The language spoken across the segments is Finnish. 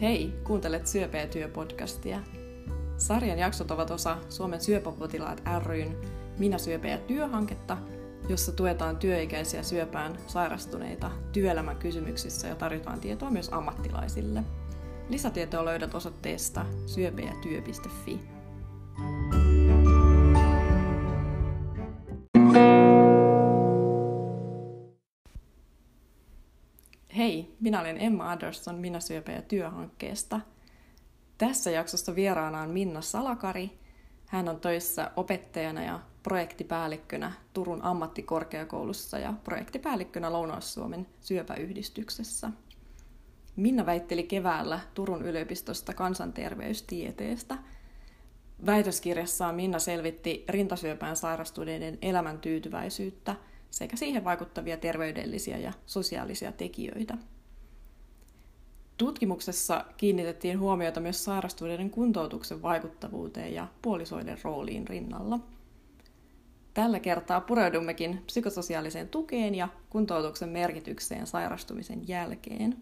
Hei, kuuntelet Syöpä ja työ-podcastia. Sarjan jaksot ovat osa Suomen syöpäpotilaat ryn Minä syöpä ja työhanketta, jossa tuetaan työikäisiä syöpään sairastuneita työelämän kysymyksissä ja tarjotaan tietoa myös ammattilaisille. Lisätietoa löydät osoitteesta syöpäjätyö.fi. minä olen Emma Andersson Minä syöpä ja työhankkeesta. Tässä jaksossa vieraana on Minna Salakari. Hän on töissä opettajana ja projektipäällikkönä Turun ammattikorkeakoulussa ja projektipäällikkönä Lounais-Suomen syöpäyhdistyksessä. Minna väitteli keväällä Turun yliopistosta kansanterveystieteestä. Väitöskirjassaan Minna selvitti rintasyöpään sairastuneiden elämäntyytyväisyyttä – sekä siihen vaikuttavia terveydellisiä ja sosiaalisia tekijöitä. Tutkimuksessa kiinnitettiin huomiota myös sairastuneiden kuntoutuksen vaikuttavuuteen ja puolisoiden rooliin rinnalla. Tällä kertaa pureudummekin psykososiaaliseen tukeen ja kuntoutuksen merkitykseen sairastumisen jälkeen.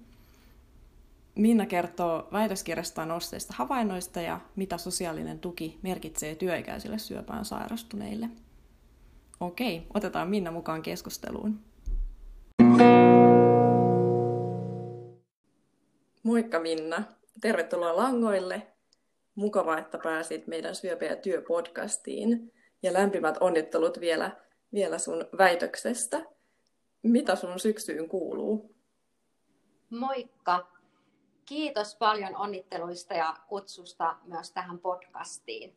Minna kertoo väitöskirjastaan nosteista havainnoista ja mitä sosiaalinen tuki merkitsee työikäisille syöpään sairastuneille – Okei, otetaan Minna mukaan keskusteluun. Moikka Minna, tervetuloa langoille. Mukavaa, että pääsit meidän Syöpä ja työ podcastiin. Ja lämpimät onnittelut vielä, vielä sun väitöksestä. Mitä sun syksyyn kuuluu? Moikka. Kiitos paljon onnitteluista ja kutsusta myös tähän podcastiin.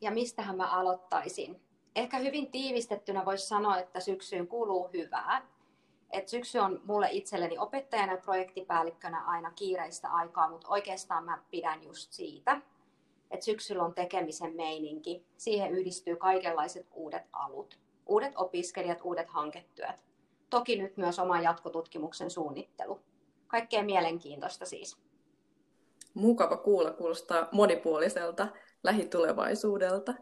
Ja mistähän mä aloittaisin? ehkä hyvin tiivistettynä voisi sanoa, että syksyyn kuuluu hyvää. Et syksy on mulle itselleni opettajana ja projektipäällikkönä aina kiireistä aikaa, mutta oikeastaan mä pidän just siitä, että syksyllä on tekemisen meininki. Siihen yhdistyy kaikenlaiset uudet alut, uudet opiskelijat, uudet hanketyöt. Toki nyt myös oman jatkotutkimuksen suunnittelu. Kaikkea mielenkiintoista siis. Mukava kuulla, kuulostaa monipuoliselta lähitulevaisuudelta.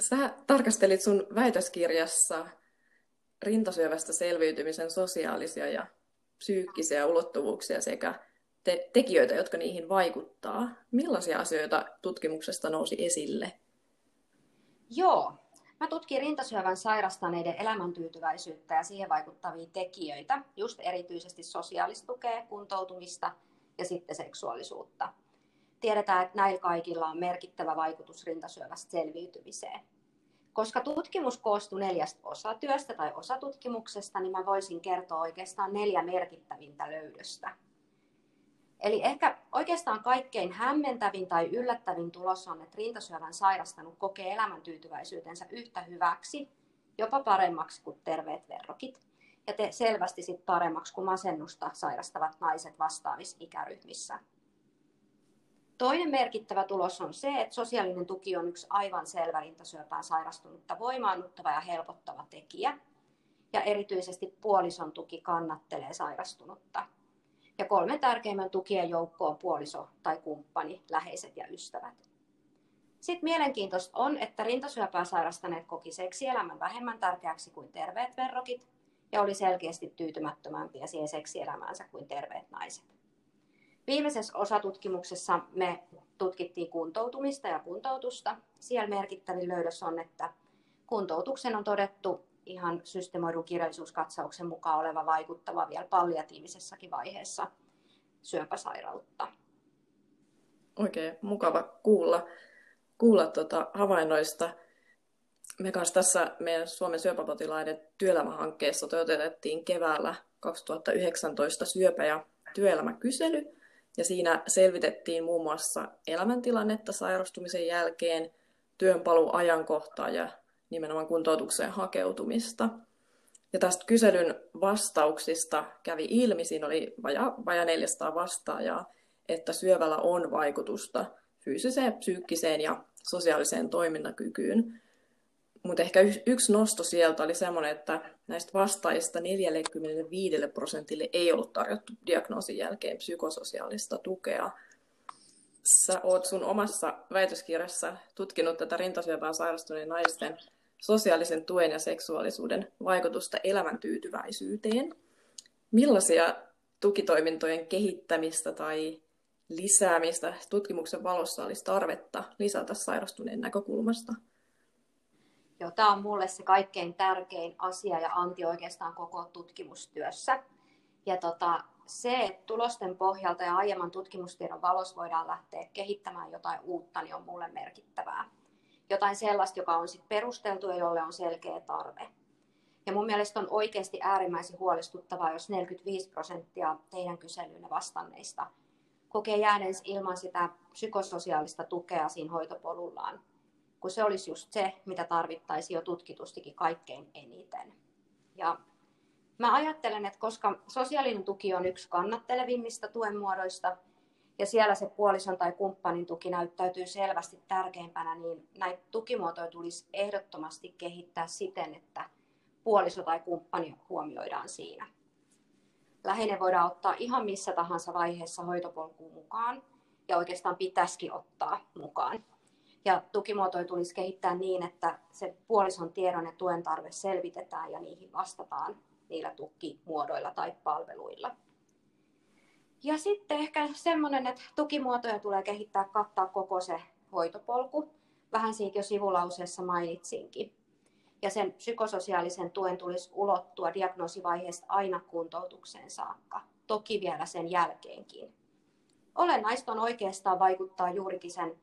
Sä tarkastelit sun väitöskirjassa rintasyövästä selviytymisen sosiaalisia ja psyykkisiä ulottuvuuksia sekä te- tekijöitä, jotka niihin vaikuttaa. Millaisia asioita tutkimuksesta nousi esille? Joo, Mä tutkin rintasyövän sairastaneiden elämäntyytyväisyyttä ja siihen vaikuttavia tekijöitä, just erityisesti sosiaalistukea, kuntoutumista ja sitten seksuaalisuutta tiedetään, että näillä kaikilla on merkittävä vaikutus rintasyövästä selviytymiseen. Koska tutkimus koostuu neljästä osatyöstä tai osatutkimuksesta, niin mä voisin kertoa oikeastaan neljä merkittävintä löydöstä. Eli ehkä oikeastaan kaikkein hämmentävin tai yllättävin tulos on, että rintasyövän sairastanut kokee elämäntyytyväisyytensä yhtä hyväksi, jopa paremmaksi kuin terveet verrokit. Ja te selvästi sit paremmaksi kuin masennusta sairastavat naiset vastaavissa ikäryhmissä. Toinen merkittävä tulos on se, että sosiaalinen tuki on yksi aivan selvä rintasyöpään sairastunutta voimaannuttava ja helpottava tekijä. Ja erityisesti puolison tuki kannattelee sairastunutta. Ja kolme tärkeimmän tukien joukko on puoliso tai kumppani, läheiset ja ystävät. Sitten mielenkiintoista on, että rintasyöpää sairastaneet koki seksielämän vähemmän tärkeäksi kuin terveet verrokit ja oli selkeästi tyytymättömämpiä siihen seksielämäänsä kuin terveet naiset. Viimeisessä osatutkimuksessa me tutkittiin kuntoutumista ja kuntoutusta. Siellä merkittävin löydös on, että kuntoutuksen on todettu ihan systemoidun kirjallisuuskatsauksen mukaan oleva vaikuttava vielä palliatiivisessakin vaiheessa syöpäsairautta. Oikein mukava kuulla, kuulla tuota havainnoista. Me kanssa tässä meidän Suomen syöpäpotilaiden työelämähankkeessa toteutettiin keväällä 2019 syöpä- ja työelämäkysely, ja siinä selvitettiin muun muassa elämäntilannetta sairastumisen jälkeen, työnpaluajankohtaa ja nimenomaan kuntoutukseen hakeutumista. Ja tästä kyselyn vastauksista kävi ilmi, siinä oli vaja, vaja 400 vastaajaa, että syövällä on vaikutusta fyysiseen, psyykkiseen ja sosiaaliseen toimintakykyyn. Mutta ehkä yksi nosto sieltä oli semmoinen, että näistä vastaajista 45 prosentille ei ollut tarjottu diagnoosin jälkeen psykososiaalista tukea. Sä oot sun omassa väitöskirjassa tutkinut tätä rintasyöpään sairastuneen naisten sosiaalisen tuen ja seksuaalisuuden vaikutusta elämäntyytyväisyyteen. Millaisia tukitoimintojen kehittämistä tai lisäämistä tutkimuksen valossa olisi tarvetta lisätä sairastuneen näkökulmasta? Joo, tämä on mulle se kaikkein tärkein asia ja anti oikeastaan koko tutkimustyössä. Ja tota, se, että tulosten pohjalta ja aiemman tutkimustiedon valossa voidaan lähteä kehittämään jotain uutta, niin on mulle merkittävää. Jotain sellaista, joka on sit perusteltu ja jolle on selkeä tarve. Ja mun mielestä on oikeasti äärimmäisen huolestuttavaa, jos 45 prosenttia teidän kyselyynne vastanneista kokee jääneensä ilman sitä psykososiaalista tukea siinä hoitopolullaan, kun se olisi just se, mitä tarvittaisiin jo tutkitustikin kaikkein eniten. Ja mä ajattelen, että koska sosiaalinen tuki on yksi kannattelevimmista tuen muodoista, ja siellä se puolison tai kumppanin tuki näyttäytyy selvästi tärkeimpänä, niin näitä tukimuotoja tulisi ehdottomasti kehittää siten, että puoliso tai kumppani huomioidaan siinä. Läheinen voidaan ottaa ihan missä tahansa vaiheessa hoitopolkuun mukaan, ja oikeastaan pitäisikin ottaa mukaan. Ja tukimuotoja tulisi kehittää niin, että se puolison tiedon ja tuen tarve selvitetään ja niihin vastataan niillä tukimuodoilla tai palveluilla. Ja sitten ehkä semmoinen, että tukimuotoja tulee kehittää kattaa koko se hoitopolku. Vähän siitä jo sivulauseessa mainitsinkin. Ja sen psykososiaalisen tuen tulisi ulottua diagnoosivaiheesta aina kuntoutukseen saakka, toki vielä sen jälkeenkin. Olennaista on oikeastaan vaikuttaa juurikin sen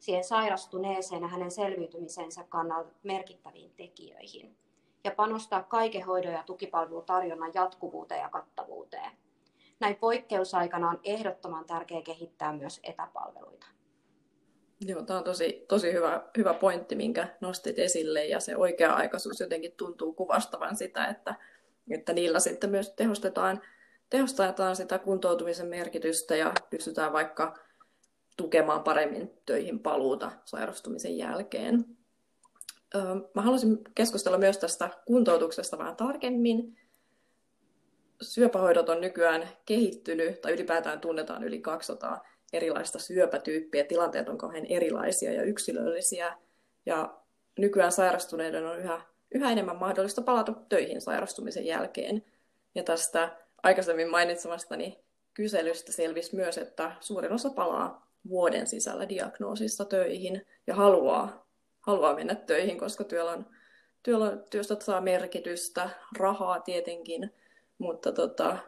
siihen sairastuneeseen ja hänen selviytymisensä kannalta merkittäviin tekijöihin ja panostaa kaiken hoidon ja tukipalvelutarjonnan jatkuvuuteen ja kattavuuteen. Näin poikkeusaikana on ehdottoman tärkeää kehittää myös etäpalveluita. Joo, tämä on tosi, tosi hyvä, hyvä pointti, minkä nostit esille, ja se oikea-aikaisuus jotenkin tuntuu kuvastavan sitä, että, että niillä sitten myös tehostetaan, tehostetaan sitä kuntoutumisen merkitystä ja pystytään vaikka tukemaan paremmin töihin paluuta sairastumisen jälkeen. Mä haluaisin keskustella myös tästä kuntoutuksesta vähän tarkemmin. Syöpähoidot on nykyään kehittynyt, tai ylipäätään tunnetaan yli 200 erilaista syöpätyyppiä. Tilanteet on kauhean erilaisia ja yksilöllisiä. Ja nykyään sairastuneiden on yhä, yhä enemmän mahdollista palata töihin sairastumisen jälkeen. Ja tästä aikaisemmin mainitsemastani kyselystä selvisi myös, että suurin osa palaa vuoden sisällä diagnoosissa töihin ja haluaa haluaa mennä töihin, koska työllä on, työllä, työstä saa merkitystä, rahaa tietenkin, mutta tota,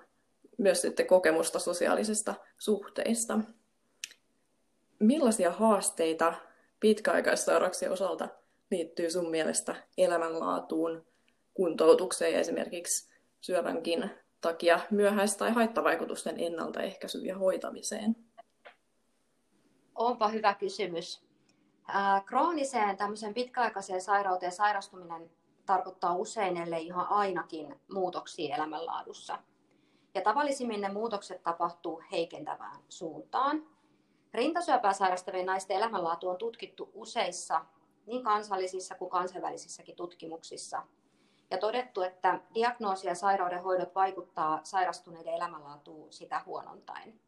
myös sitten kokemusta sosiaalisista suhteista. Millaisia haasteita pitkäaikaissairauksien osalta liittyy sun mielestä elämänlaatuun, kuntoutukseen ja esimerkiksi syövänkin takia myöhäis- tai haittavaikutusten ennaltaehkäisyyn ja hoitamiseen? Onpa hyvä kysymys. Krooniseen tämmöiseen pitkäaikaiseen sairauteen sairastuminen tarkoittaa usein, ellei ihan ainakin, muutoksia elämänlaadussa. Ja tavallisimmin ne muutokset tapahtuu heikentävään suuntaan. Rintasyöpää sairastavien naisten elämänlaatu on tutkittu useissa niin kansallisissa kuin kansainvälisissäkin tutkimuksissa. Ja todettu, että diagnoosi ja sairauden hoidot vaikuttaa sairastuneiden elämänlaatuun sitä huonontain.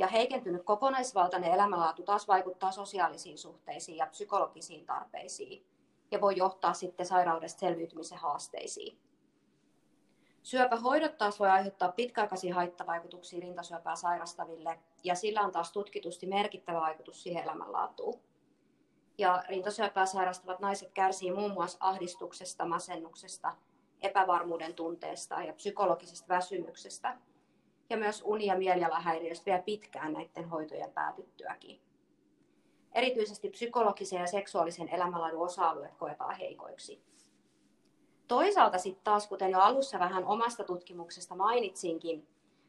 Ja heikentynyt kokonaisvaltainen elämänlaatu taas vaikuttaa sosiaalisiin suhteisiin ja psykologisiin tarpeisiin ja voi johtaa sitten sairaudesta selviytymisen haasteisiin. Syöpähoidot taas voi aiheuttaa pitkäaikaisia haittavaikutuksia rintasyöpää sairastaville ja sillä on taas tutkitusti merkittävä vaikutus siihen elämänlaatuun. Ja rintasyöpää sairastavat naiset kärsii muun muassa ahdistuksesta, masennuksesta, epävarmuuden tunteesta ja psykologisesta väsymyksestä – ja myös uni- ja mielialahäiriöistä vielä pitkään näiden hoitojen päätyttyäkin. Erityisesti psykologisen ja seksuaalisen elämänlaadun osa-alueet koetaan heikoiksi. Toisaalta sitten taas, kuten jo alussa vähän omasta tutkimuksesta mainitsinkin,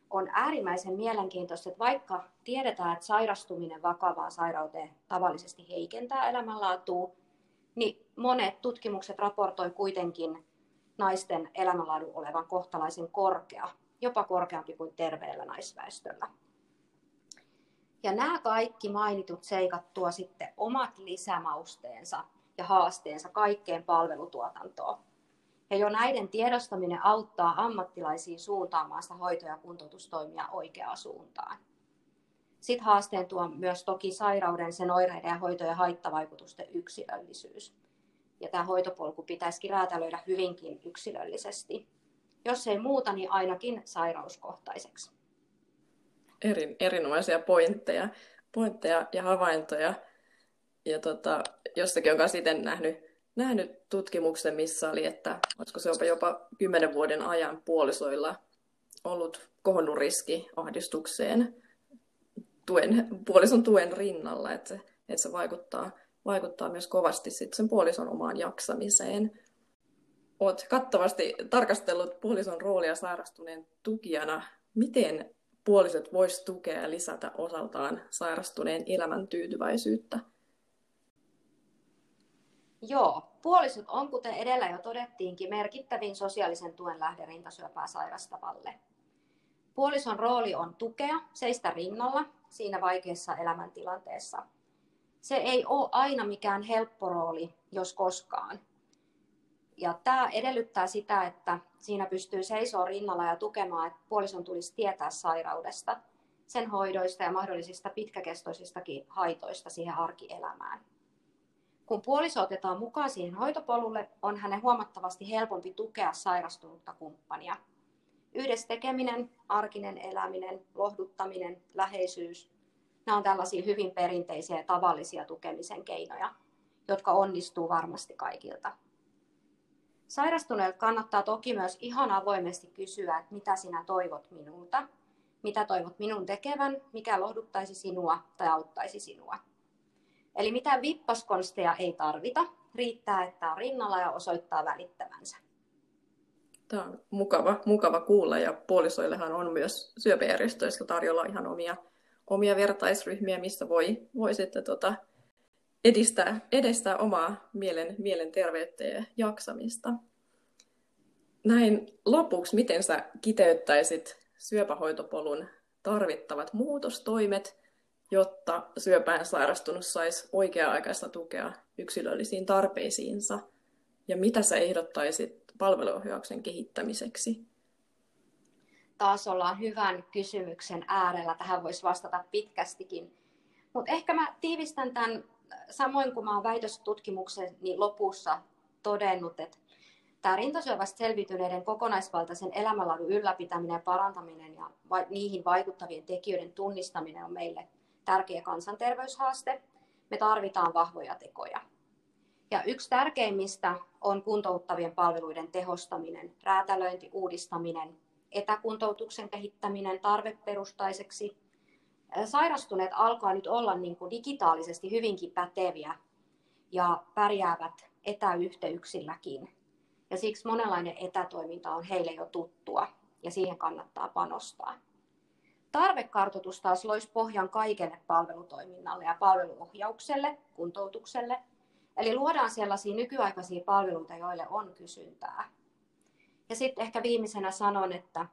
on äärimmäisen mielenkiintoista, että vaikka tiedetään, että sairastuminen vakavaan sairauteen tavallisesti heikentää elämänlaatua, niin monet tutkimukset raportoi kuitenkin naisten elämänlaadun olevan kohtalaisen korkea jopa korkeampi kuin terveellä naisväestöllä. Ja nämä kaikki mainitut seikat tuo sitten omat lisämausteensa ja haasteensa kaikkeen palvelutuotantoon. Ja jo näiden tiedostaminen auttaa ammattilaisia suuntaamaan sitä hoito- ja kuntoutustoimia oikeaan suuntaan. Sitten haasteen tuo myös toki sairauden, sen oireiden ja hoito- ja haittavaikutusten yksilöllisyys. Ja tämä hoitopolku pitäisikin räätälöidä hyvinkin yksilöllisesti jos ei muuta, niin ainakin sairauskohtaiseksi. Erin, erinomaisia pointteja, pointteja ja havaintoja. Ja tota, jostakin on itse nähnyt, nähnyt tutkimuksen, missä oli, että olisiko se jopa, jopa 10 vuoden ajan puolisoilla ollut kohonnut riski ahdistukseen tuen, puolison tuen rinnalla, että se, että se vaikuttaa, vaikuttaa myös kovasti sit sen puolison omaan jaksamiseen. Olet kattavasti tarkastellut puolison roolia sairastuneen tukijana. Miten puolisot vois tukea ja lisätä osaltaan sairastuneen elämän tyytyväisyyttä? Joo, puolisot on, kuten edellä jo todettiinkin, merkittävin sosiaalisen tuen lähde rintasyöpää sairastavalle. Puolison rooli on tukea, seistä rinnalla siinä vaikeassa elämäntilanteessa. Se ei ole aina mikään helppo rooli, jos koskaan. Ja tämä edellyttää sitä, että siinä pystyy seisoa rinnalla ja tukemaan, että puolison tulisi tietää sairaudesta, sen hoidoista ja mahdollisista pitkäkestoisistakin haitoista siihen arkielämään. Kun puoliso otetaan mukaan siihen hoitopolulle, on hänen huomattavasti helpompi tukea sairastunutta kumppania. Yhdessä tekeminen, arkinen eläminen, lohduttaminen, läheisyys, nämä on tällaisia hyvin perinteisiä ja tavallisia tukemisen keinoja, jotka onnistuu varmasti kaikilta. Sairastuneelta kannattaa toki myös ihan avoimesti kysyä, että mitä sinä toivot minulta, mitä toivot minun tekevän, mikä lohduttaisi sinua tai auttaisi sinua. Eli mitään vippaskonsteja ei tarvita, riittää, että on rinnalla ja osoittaa välittävänsä. Tämä on mukava, mukava kuulla ja puolisoillehan on myös syöpäjärjestöissä tarjolla ihan omia, omia vertaisryhmiä, missä voi, voi sitten tota, edistää, edistää omaa mielen, mielenterveyttä ja jaksamista. Näin lopuksi, miten sä kiteyttäisit syöpähoitopolun tarvittavat muutostoimet, jotta syöpään sairastunut saisi oikea-aikaista tukea yksilöllisiin tarpeisiinsa? Ja mitä sä ehdottaisit palveluohjauksen kehittämiseksi? Taas ollaan hyvän kysymyksen äärellä. Tähän voisi vastata pitkästikin. Mutta ehkä mä tiivistän tämän samoin kuin olen väitöstutkimuksen niin lopussa todennut, että tämä rintasyövästä selviytyneiden kokonaisvaltaisen elämänlaadun ylläpitäminen ja parantaminen ja niihin vaikuttavien tekijöiden tunnistaminen on meille tärkeä kansanterveyshaaste. Me tarvitaan vahvoja tekoja. Ja yksi tärkeimmistä on kuntouttavien palveluiden tehostaminen, räätälöinti, uudistaminen, etäkuntoutuksen kehittäminen tarveperustaiseksi sairastuneet alkaa nyt olla niin kuin digitaalisesti hyvinkin päteviä ja pärjäävät etäyhteyksilläkin. Ja siksi monenlainen etätoiminta on heille jo tuttua ja siihen kannattaa panostaa. Tarvekartoitus taas loisi pohjan kaikelle palvelutoiminnalle ja palveluohjaukselle, kuntoutukselle. Eli luodaan sellaisia nykyaikaisia palveluita, joille on kysyntää. Ja sitten ehkä viimeisenä sanon, että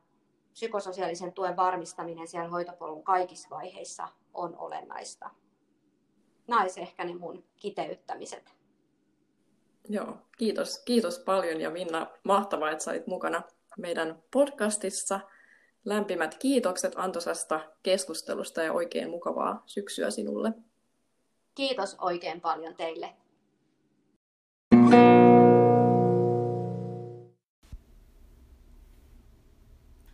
psykososiaalisen tuen varmistaminen siellä hoitopolun kaikissa vaiheissa on olennaista. Olisi ehkä ne mun kiteyttämiset. Joo, kiitos, kiitos paljon ja Minna, mahtavaa, että sait mukana meidän podcastissa. Lämpimät kiitokset antoisasta keskustelusta ja oikein mukavaa syksyä sinulle. Kiitos oikein paljon teille.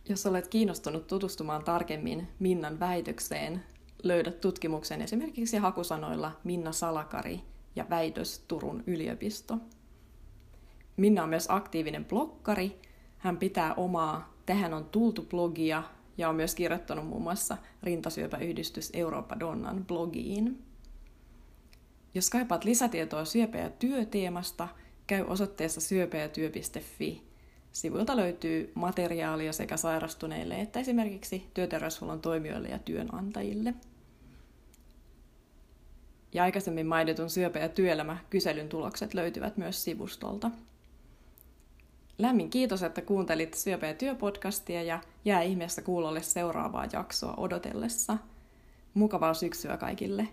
Jos olet kiinnostunut tutustumaan tarkemmin Minnan väitökseen, löydät tutkimuksen esimerkiksi hakusanoilla Minna Salakari ja väitös Turun yliopisto. Minna on myös aktiivinen blokkari. Hän pitää omaa Tähän on tultu blogia ja on myös kirjoittanut muun muassa Rintasyöpäyhdistys Eurooppa Donnan blogiin. Jos kaipaat lisätietoa syöpä- ja työteemasta, käy osoitteessa syöpäjätyö.fi Sivuilta löytyy materiaalia sekä sairastuneille että esimerkiksi työterveyshuollon toimijoille ja työnantajille. Ja aikaisemmin mainitun syöpä- ja työelämä kyselyn tulokset löytyvät myös sivustolta. Lämmin kiitos, että kuuntelit Syöpä- ja työpodcastia ja jää ihmeessä kuulolle seuraavaa jaksoa odotellessa. Mukavaa syksyä kaikille!